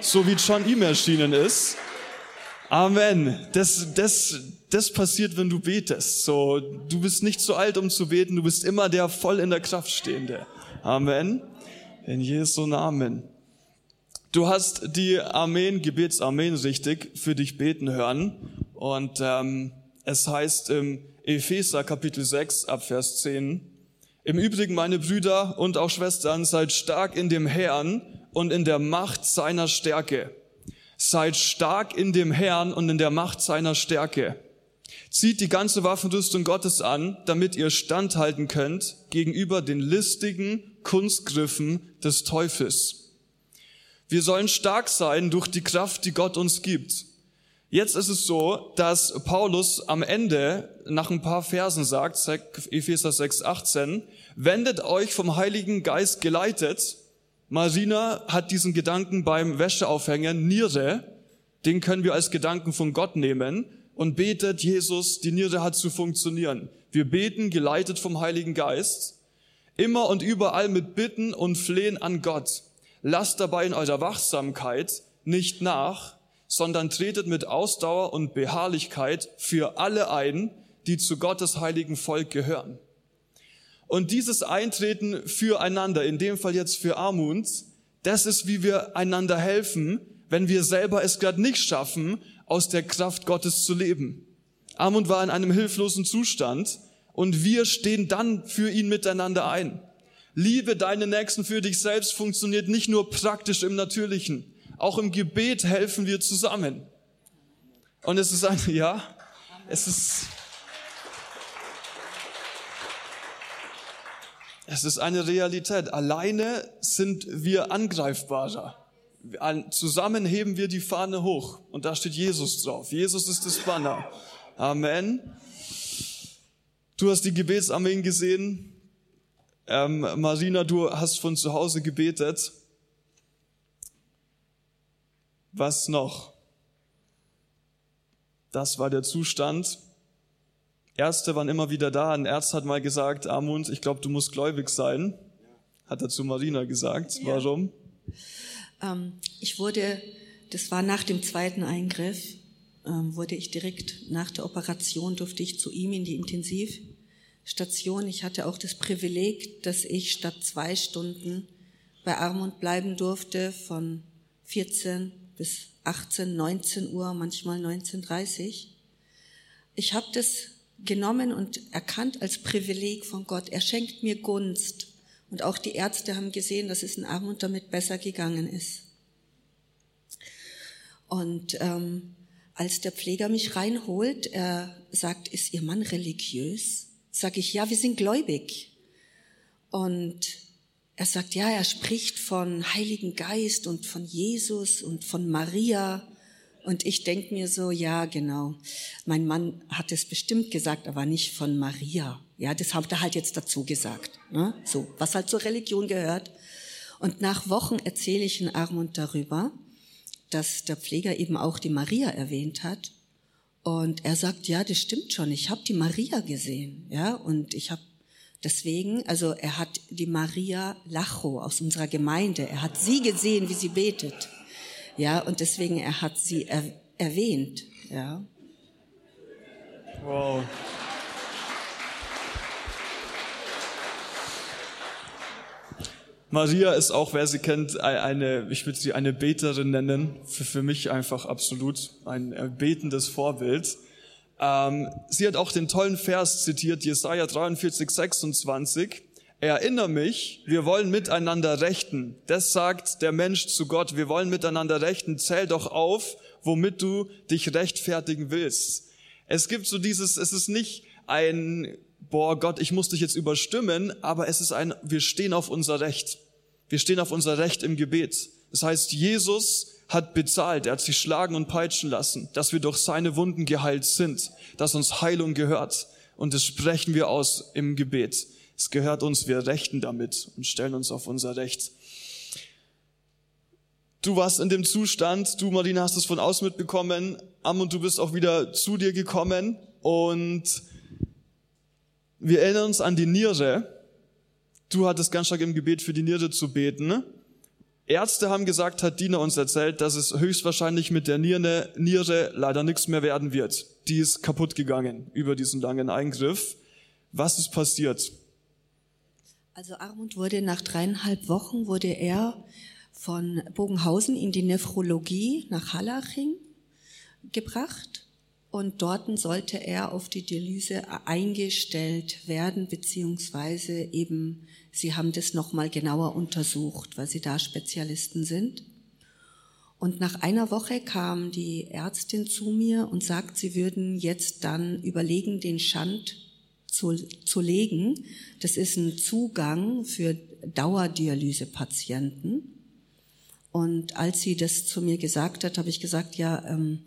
so wie John ihm erschienen ist. Amen. Das, das, das passiert, wenn du betest. So, du bist nicht zu alt, um zu beten. Du bist immer der voll in der Kraft stehende. Amen. In Jesu Namen. Du hast die Armeen, Gebetsarmeen richtig für dich beten hören. Und ähm, es heißt im Epheser Kapitel 6 ab Vers 10, Im Übrigen, meine Brüder und auch Schwestern, seid stark in dem Herrn und in der Macht seiner Stärke. Seid stark in dem Herrn und in der Macht seiner Stärke. Zieht die ganze Waffenrüstung Gottes an, damit ihr standhalten könnt gegenüber den listigen Kunstgriffen des Teufels. Wir sollen stark sein durch die Kraft, die Gott uns gibt. Jetzt ist es so, dass Paulus am Ende nach ein paar Versen sagt, Epheser 6, 18, wendet euch vom Heiligen Geist geleitet. Marina hat diesen Gedanken beim Wäscheaufhängen, Niere, den können wir als Gedanken von Gott nehmen und betet, Jesus, die Niere hat zu funktionieren. Wir beten, geleitet vom Heiligen Geist, immer und überall mit Bitten und Flehen an Gott. Lasst dabei in eurer Wachsamkeit nicht nach, sondern tretet mit Ausdauer und Beharrlichkeit für alle ein, die zu Gottes heiligen Volk gehören. Und dieses Eintreten füreinander, in dem Fall jetzt für Armut, das ist, wie wir einander helfen, wenn wir selber es gerade nicht schaffen, aus der Kraft Gottes zu leben. Amund war in einem hilflosen Zustand und wir stehen dann für ihn miteinander ein. Liebe deine Nächsten für dich selbst funktioniert nicht nur praktisch im Natürlichen. Auch im Gebet helfen wir zusammen. Und es ist ein, ja, es ist, es ist eine Realität. Alleine sind wir angreifbarer zusammen heben wir die Fahne hoch und da steht Jesus drauf. Jesus ist das Banner. Amen. Du hast die Gebetsarmeen gesehen. Ähm, Marina, du hast von zu Hause gebetet. Was noch? Das war der Zustand. Ärzte waren immer wieder da. Ein Arzt hat mal gesagt, Amund, ich glaube, du musst gläubig sein. Hat er zu Marina gesagt. Ja. Warum? Ähm, ich wurde, das war nach dem zweiten Eingriff, wurde ich direkt nach der Operation, durfte ich zu ihm in die Intensivstation. Ich hatte auch das Privileg, dass ich statt zwei Stunden bei Armund bleiben durfte von 14 bis 18, 19 Uhr, manchmal 19.30 Ich habe das genommen und erkannt als Privileg von Gott. Er schenkt mir Gunst. Und auch die Ärzte haben gesehen, dass es in Armut damit besser gegangen ist. Und ähm, als der Pfleger mich reinholt, er sagt, ist Ihr Mann religiös? Sag ich, ja, wir sind gläubig. Und er sagt, ja, er spricht von Heiligen Geist und von Jesus und von Maria. Und ich denk mir so, ja, genau. Mein Mann hat es bestimmt gesagt, aber nicht von Maria. Ja, das hat er halt jetzt dazu gesagt. Ne? So, was halt zur Religion gehört. Und nach Wochen erzähle ich in Armund darüber, dass der Pfleger eben auch die Maria erwähnt hat. Und er sagt, ja, das stimmt schon. Ich habe die Maria gesehen, ja, und ich habe deswegen, also er hat die Maria Lacho aus unserer Gemeinde, er hat sie gesehen, wie sie betet. Ja, und deswegen er hat sie er, erwähnt, ja. Wow. Maria ist auch, wer sie kennt, eine, ich würde sie eine Beterin nennen. Für, für mich einfach absolut ein betendes Vorbild. Ähm, sie hat auch den tollen Vers zitiert, Jesaja 43, 26. Erinnere mich, wir wollen miteinander rechten. Das sagt der Mensch zu Gott, wir wollen miteinander rechten. Zähl doch auf, womit du dich rechtfertigen willst. Es gibt so dieses, es ist nicht ein, boah Gott, ich muss dich jetzt überstimmen, aber es ist ein, wir stehen auf unser Recht. Wir stehen auf unser Recht im Gebet. Das heißt, Jesus hat bezahlt, er hat sich schlagen und peitschen lassen, dass wir durch seine Wunden geheilt sind, dass uns Heilung gehört. Und das sprechen wir aus im Gebet. Es gehört uns, wir rechten damit und stellen uns auf unser Recht. Du warst in dem Zustand, du Marina hast es von außen mitbekommen, Am und du bist auch wieder zu dir gekommen und wir erinnern uns an die Niere. Du hattest ganz stark im Gebet für die Niere zu beten. Ärzte haben gesagt, hat Dina uns erzählt, dass es höchstwahrscheinlich mit der Niere, Niere leider nichts mehr werden wird. Die ist kaputt gegangen über diesen langen Eingriff. Was ist passiert? Also Armund wurde nach dreieinhalb Wochen wurde er von Bogenhausen in die Nephrologie nach Hallaching gebracht und dort sollte er auf die Dialyse eingestellt werden, beziehungsweise eben, sie haben das nochmal genauer untersucht, weil sie da Spezialisten sind. Und nach einer Woche kam die Ärztin zu mir und sagt, sie würden jetzt dann überlegen, den Schand zu, zu legen. Das ist ein Zugang für Dauerdialysepatienten. Und als sie das zu mir gesagt hat, habe ich gesagt, ja, ähm,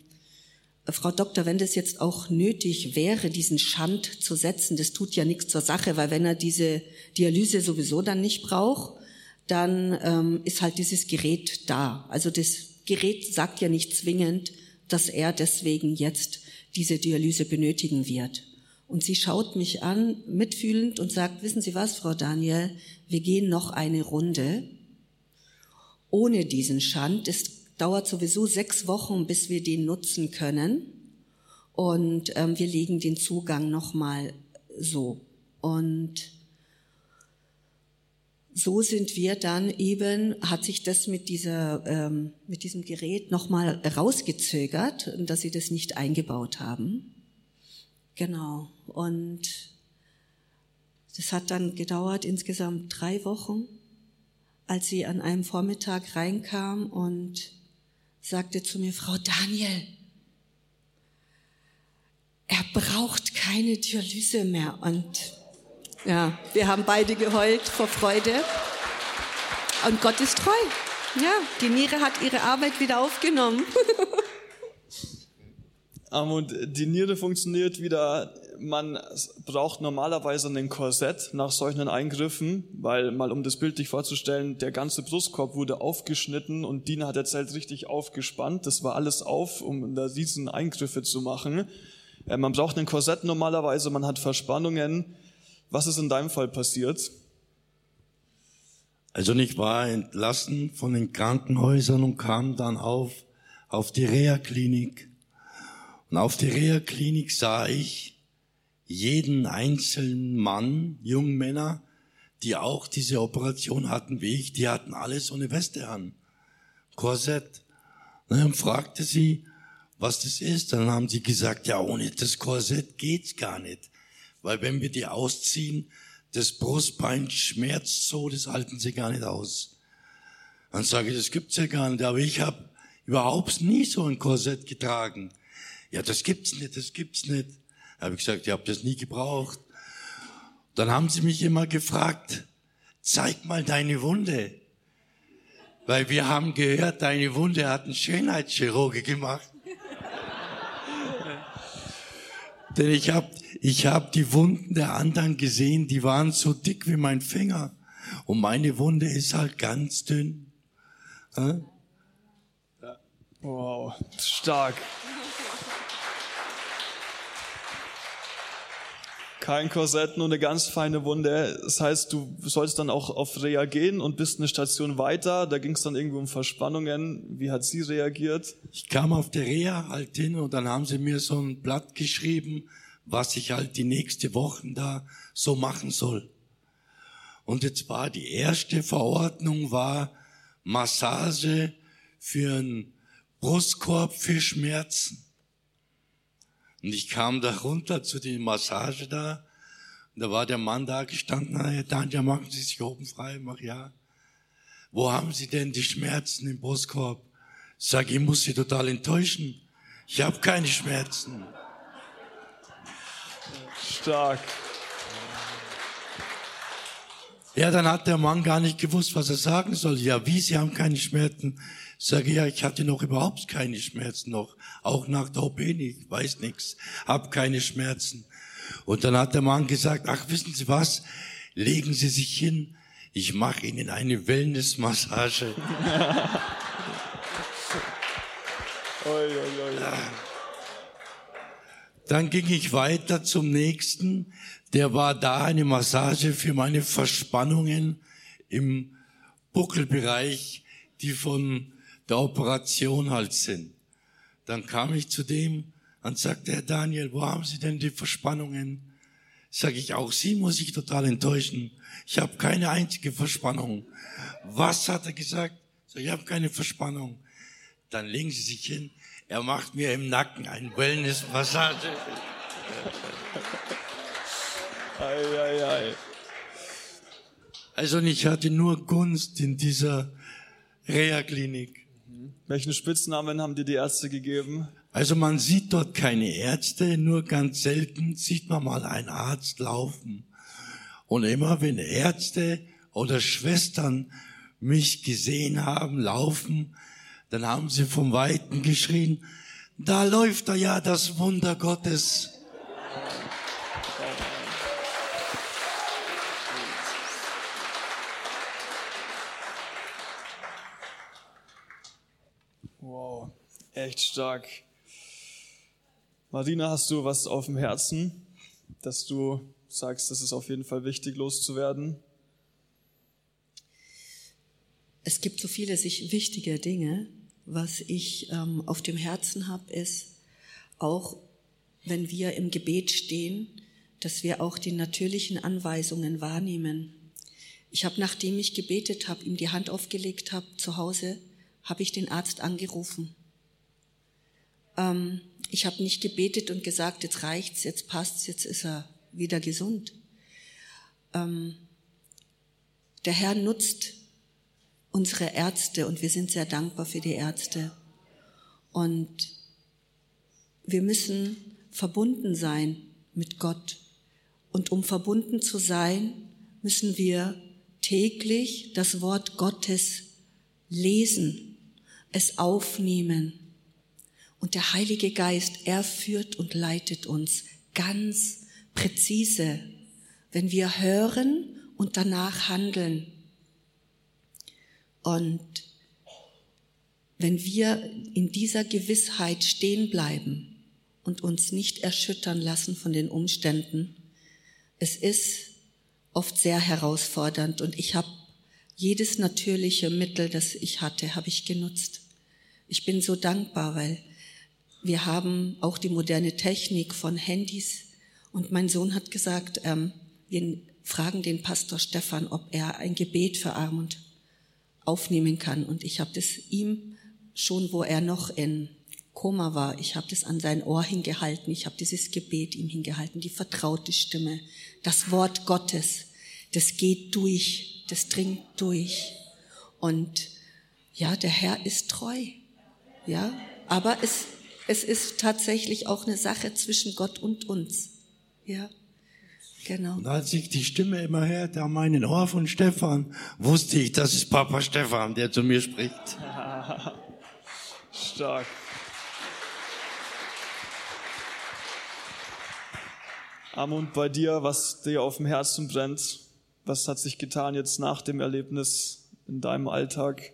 Frau Doktor, wenn das jetzt auch nötig wäre, diesen Schand zu setzen, das tut ja nichts zur Sache, weil wenn er diese Dialyse sowieso dann nicht braucht, dann ähm, ist halt dieses Gerät da. Also das Gerät sagt ja nicht zwingend, dass er deswegen jetzt diese Dialyse benötigen wird. Und sie schaut mich an, mitfühlend und sagt, wissen Sie was, Frau Daniel, wir gehen noch eine Runde ohne diesen Schand. Es dauert sowieso sechs Wochen, bis wir den nutzen können. Und ähm, wir legen den Zugang nochmal so. Und so sind wir dann eben, hat sich das mit dieser, ähm, mit diesem Gerät nochmal rausgezögert, dass sie das nicht eingebaut haben. Genau. Und das hat dann gedauert insgesamt drei Wochen, als sie an einem Vormittag reinkam und sagte zu mir, Frau Daniel, er braucht keine Dialyse mehr. Und ja, wir haben beide geheult vor Freude. Und Gott ist treu. Ja, die Niere hat ihre Arbeit wieder aufgenommen. Und die Niere funktioniert wieder. Man braucht normalerweise ein Korsett nach solchen Eingriffen, weil mal um das Bild dich vorzustellen, der ganze Brustkorb wurde aufgeschnitten und Dina hat erzählt richtig aufgespannt. Das war alles auf, um da diesen Eingriffe zu machen. Äh, man braucht ein Korsett normalerweise, man hat Verspannungen. Was ist in deinem Fall passiert? Also ich war entlassen von den Krankenhäusern und kam dann auf, auf die Reha-Klinik. Und auf der Reha-Klinik sah ich jeden einzelnen Mann, jungen Männer, die auch diese Operation hatten wie ich, die hatten alle so eine Weste an. Korsett. Und dann fragte sie, was das ist. Dann haben sie gesagt, ja, ohne das Korsett geht's gar nicht. Weil wenn wir die ausziehen, das Brustbein schmerzt so, das halten sie gar nicht aus. Dann sage ich, das gibt's ja gar nicht. Aber ich habe überhaupt nie so ein Korsett getragen. Ja, das gibt's nicht, das gibt's nicht. Da habe ich gesagt, ich habe das nie gebraucht. Dann haben sie mich immer gefragt, zeig mal deine Wunde. Weil wir haben gehört, deine Wunde hat ein Schönheitschirurge gemacht. Denn ich habe ich hab die Wunden der anderen gesehen, die waren so dick wie mein Finger. Und meine Wunde ist halt ganz dünn. Ja? Wow, stark. Kein Korsett, nur eine ganz feine Wunde. Das heißt, du sollst dann auch auf Reha gehen und bist eine Station weiter. Da ging es dann irgendwie um Verspannungen. Wie hat sie reagiert? Ich kam auf der Reha halt hin und dann haben sie mir so ein Blatt geschrieben, was ich halt die nächste Wochen da so machen soll. Und jetzt war die erste Verordnung war Massage für einen Brustkorb für Schmerzen. Und ich kam da runter zu der Massage da. Und da war der Mann da gestanden, Herr Daniel, machen Sie sich oben frei? Mach ja. Wo haben Sie denn die Schmerzen im Brustkorb? Sag, ich muss Sie total enttäuschen. Ich habe keine Schmerzen. Stark. Ja, dann hat der Mann gar nicht gewusst, was er sagen soll. Ja, wie, Sie haben keine Schmerzen? Sage ja, ich hatte noch überhaupt keine Schmerzen noch, auch nach der OP nicht, weiß nichts, hab keine Schmerzen. Und dann hat der Mann gesagt, ach, wissen Sie was, legen Sie sich hin, ich mache Ihnen eine Wellnessmassage. Dann ging ich weiter zum nächsten. Der war da eine Massage für meine Verspannungen im Buckelbereich, die von der Operation halt sind. Dann kam ich zu dem und sagte, Herr Daniel, wo haben Sie denn die Verspannungen? Sag ich, auch Sie muss ich total enttäuschen. Ich habe keine einzige Verspannung. Was hat er gesagt? Sag, ich habe keine Verspannung. Dann legen Sie sich hin. Er macht mir im Nacken ein Wellness-Massage. Also ich hatte nur Gunst in dieser Reha-Klinik. Welchen Spitznamen haben dir die Ärzte gegeben? Also man sieht dort keine Ärzte, nur ganz selten sieht man mal einen Arzt laufen. Und immer wenn Ärzte oder Schwestern mich gesehen haben, laufen, dann haben sie vom Weiten geschrien, da läuft da ja das Wunder Gottes. Wow, echt stark. Marina, hast du was auf dem Herzen, dass du sagst, das ist auf jeden Fall wichtig loszuwerden? Es gibt so viele sich wichtige Dinge. Was ich ähm, auf dem Herzen habe, ist auch, wenn wir im Gebet stehen, dass wir auch die natürlichen Anweisungen wahrnehmen. Ich habe, nachdem ich gebetet habe, ihm die Hand aufgelegt habe zu Hause, habe ich den Arzt angerufen. Ähm, ich habe nicht gebetet und gesagt, jetzt reicht's, jetzt passt's, jetzt ist er wieder gesund. Ähm, der Herr nutzt unsere Ärzte und wir sind sehr dankbar für die Ärzte. Und wir müssen verbunden sein mit Gott. Und um verbunden zu sein, müssen wir täglich das Wort Gottes lesen, es aufnehmen. Und der Heilige Geist, er führt und leitet uns ganz präzise, wenn wir hören und danach handeln. Und wenn wir in dieser Gewissheit stehen bleiben und uns nicht erschüttern lassen von den Umständen, es ist oft sehr herausfordernd und ich habe jedes natürliche Mittel, das ich hatte, habe ich genutzt. Ich bin so dankbar, weil wir haben auch die moderne Technik von Handys und mein Sohn hat gesagt, ähm, wir fragen den Pastor Stefan, ob er ein Gebet für Armut aufnehmen kann. Und ich habe das ihm schon, wo er noch in Koma war, ich habe das an sein Ohr hingehalten, ich habe dieses Gebet ihm hingehalten, die vertraute Stimme, das Wort Gottes, das geht durch, das dringt durch. Und ja, der Herr ist treu. Ja, aber es, es ist tatsächlich auch eine Sache zwischen Gott und uns. Ja. Genau. Und als ich die Stimme immer hörte an meinen Ohr von Stefan, wusste ich, das ist Papa Stefan, der zu mir spricht. Stark. Amund, bei dir, was dir auf dem Herzen brennt, was hat sich getan jetzt nach dem Erlebnis in deinem Alltag?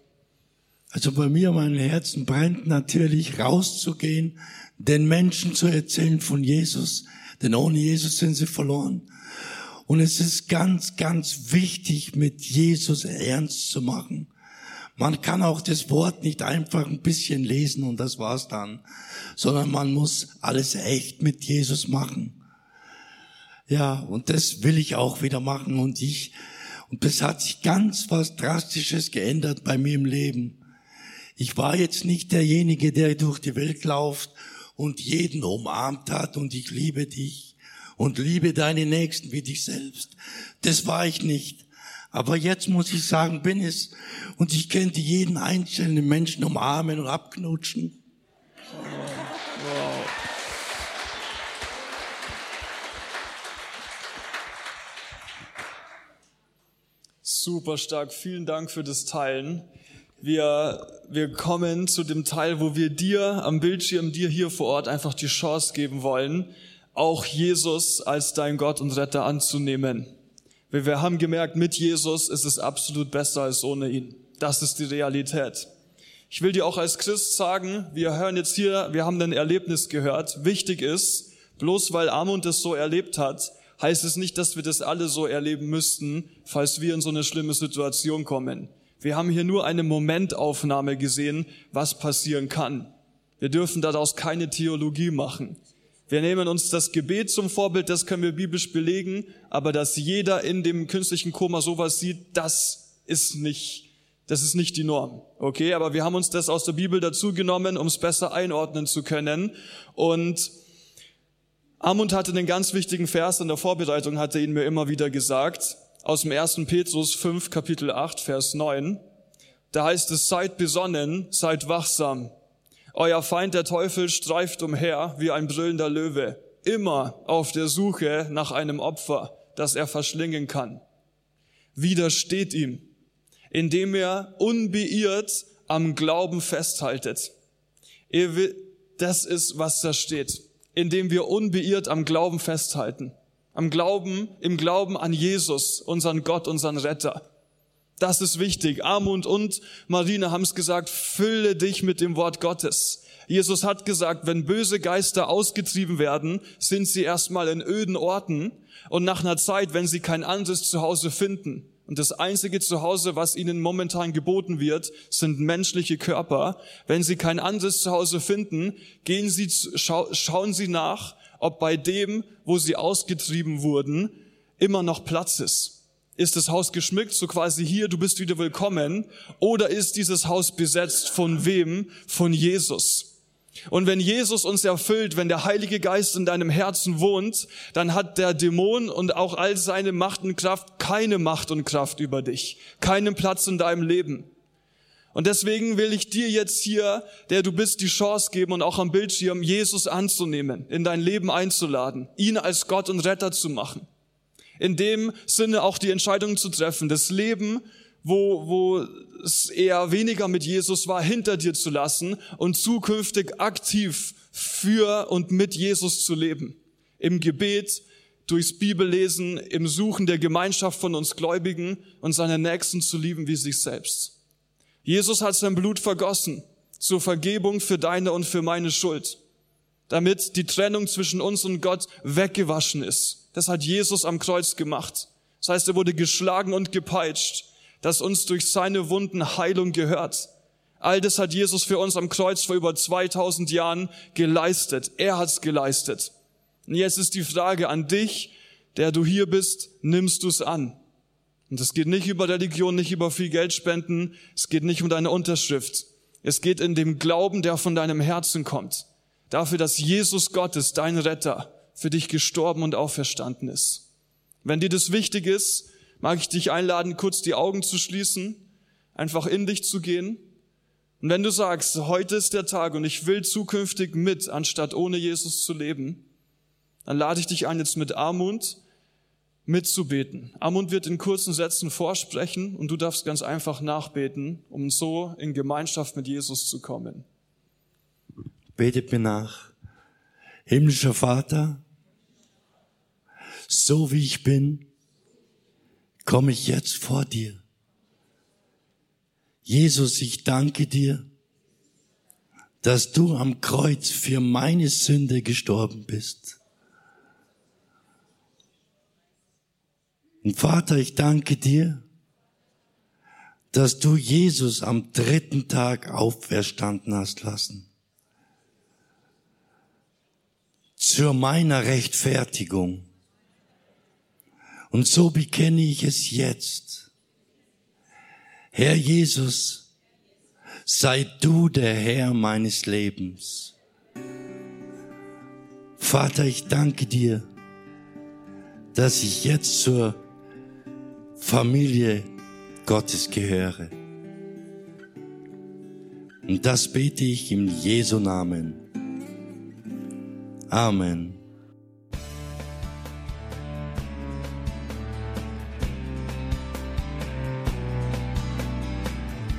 Also bei mir, mein Herzen brennt natürlich rauszugehen, den Menschen zu erzählen von Jesus, denn ohne Jesus sind sie verloren. Und es ist ganz, ganz wichtig, mit Jesus ernst zu machen. Man kann auch das Wort nicht einfach ein bisschen lesen und das war's dann, sondern man muss alles echt mit Jesus machen. Ja, und das will ich auch wieder machen und ich, und das hat sich ganz was Drastisches geändert bei mir im Leben. Ich war jetzt nicht derjenige, der durch die Welt läuft und jeden umarmt hat und ich liebe dich und liebe deine Nächsten wie dich selbst. Das war ich nicht. Aber jetzt muss ich sagen, bin es. Und ich könnte jeden einzelnen Menschen umarmen und abknutschen. Wow. Super stark. Vielen Dank für das Teilen. Wir, wir kommen zu dem Teil, wo wir dir am Bildschirm, dir hier vor Ort einfach die Chance geben wollen, auch Jesus als dein Gott und Retter anzunehmen. Weil wir haben gemerkt, mit Jesus ist es absolut besser als ohne ihn. Das ist die Realität. Ich will dir auch als Christ sagen, wir hören jetzt hier, wir haben ein Erlebnis gehört. Wichtig ist, bloß weil Amund es so erlebt hat, heißt es nicht, dass wir das alle so erleben müssten, falls wir in so eine schlimme Situation kommen. Wir haben hier nur eine Momentaufnahme gesehen, was passieren kann. Wir dürfen daraus keine Theologie machen. Wir nehmen uns das Gebet zum Vorbild, das können wir biblisch belegen, aber dass jeder in dem künstlichen Koma sowas sieht, das ist nicht Das ist nicht die Norm, okay? Aber wir haben uns das aus der Bibel dazu genommen, um es besser einordnen zu können. Und Amund hatte einen ganz wichtigen Vers in der Vorbereitung, hatte ihn mir immer wieder gesagt, aus dem 1. Petrus 5, Kapitel 8, Vers 9. Da heißt es, seid besonnen, seid wachsam. Euer Feind, der Teufel, streift umher wie ein brüllender Löwe, immer auf der Suche nach einem Opfer, das er verschlingen kann. Widersteht ihm, indem er unbeirrt am Glauben festhaltet. Das ist, was da steht. Indem wir unbeirrt am Glauben festhalten. Am Glauben, im Glauben an Jesus, unseren Gott, unseren Retter. Das ist wichtig. Armund und Marine haben es gesagt, fülle dich mit dem Wort Gottes. Jesus hat gesagt, wenn böse Geister ausgetrieben werden, sind sie erstmal in öden Orten und nach einer Zeit, wenn sie kein anderes Zuhause finden, und das einzige Zuhause, was ihnen momentan geboten wird, sind menschliche Körper. Wenn sie kein anderes Zuhause finden, gehen sie, schau, schauen sie nach, ob bei dem, wo sie ausgetrieben wurden, immer noch Platz ist. Ist das Haus geschmückt, so quasi hier, du bist wieder willkommen, oder ist dieses Haus besetzt von wem? Von Jesus. Und wenn Jesus uns erfüllt, wenn der Heilige Geist in deinem Herzen wohnt, dann hat der Dämon und auch all seine Macht und Kraft keine Macht und Kraft über dich, keinen Platz in deinem Leben. Und deswegen will ich dir jetzt hier, der du bist, die Chance geben und auch am Bildschirm Jesus anzunehmen, in dein Leben einzuladen, ihn als Gott und Retter zu machen. In dem Sinne auch die Entscheidung zu treffen, das Leben wo, wo es eher weniger mit Jesus war, hinter dir zu lassen und zukünftig aktiv für und mit Jesus zu leben. Im Gebet, durchs Bibellesen, im Suchen der Gemeinschaft von uns Gläubigen und seine Nächsten zu lieben wie sich selbst. Jesus hat sein Blut vergossen zur Vergebung für deine und für meine Schuld, damit die Trennung zwischen uns und Gott weggewaschen ist. Das hat Jesus am Kreuz gemacht. Das heißt, er wurde geschlagen und gepeitscht dass uns durch seine Wunden Heilung gehört. All das hat Jesus für uns am Kreuz vor über 2000 Jahren geleistet. Er hat's geleistet. Und jetzt ist die Frage an dich, der du hier bist, nimmst du es an? Und es geht nicht über Religion, nicht über viel Geld spenden, es geht nicht um deine Unterschrift. Es geht in dem Glauben, der von deinem Herzen kommt. Dafür, dass Jesus Gottes, dein Retter, für dich gestorben und auferstanden ist. Wenn dir das wichtig ist, mag ich dich einladen, kurz die Augen zu schließen, einfach in dich zu gehen. Und wenn du sagst, heute ist der Tag und ich will zukünftig mit, anstatt ohne Jesus zu leben, dann lade ich dich ein, jetzt mit Armut mitzubeten. Armut wird in kurzen Sätzen vorsprechen und du darfst ganz einfach nachbeten, um so in Gemeinschaft mit Jesus zu kommen. Betet mir nach. Himmlischer Vater, so wie ich bin, komme ich jetzt vor dir. Jesus, ich danke dir, dass du am Kreuz für meine Sünde gestorben bist. Und Vater, ich danke dir, dass du Jesus am dritten Tag auferstanden hast lassen. Zur meiner Rechtfertigung und so bekenne ich es jetzt. Herr Jesus, sei du der Herr meines Lebens. Vater, ich danke dir, dass ich jetzt zur Familie Gottes gehöre. Und das bete ich im Jesu Namen. Amen.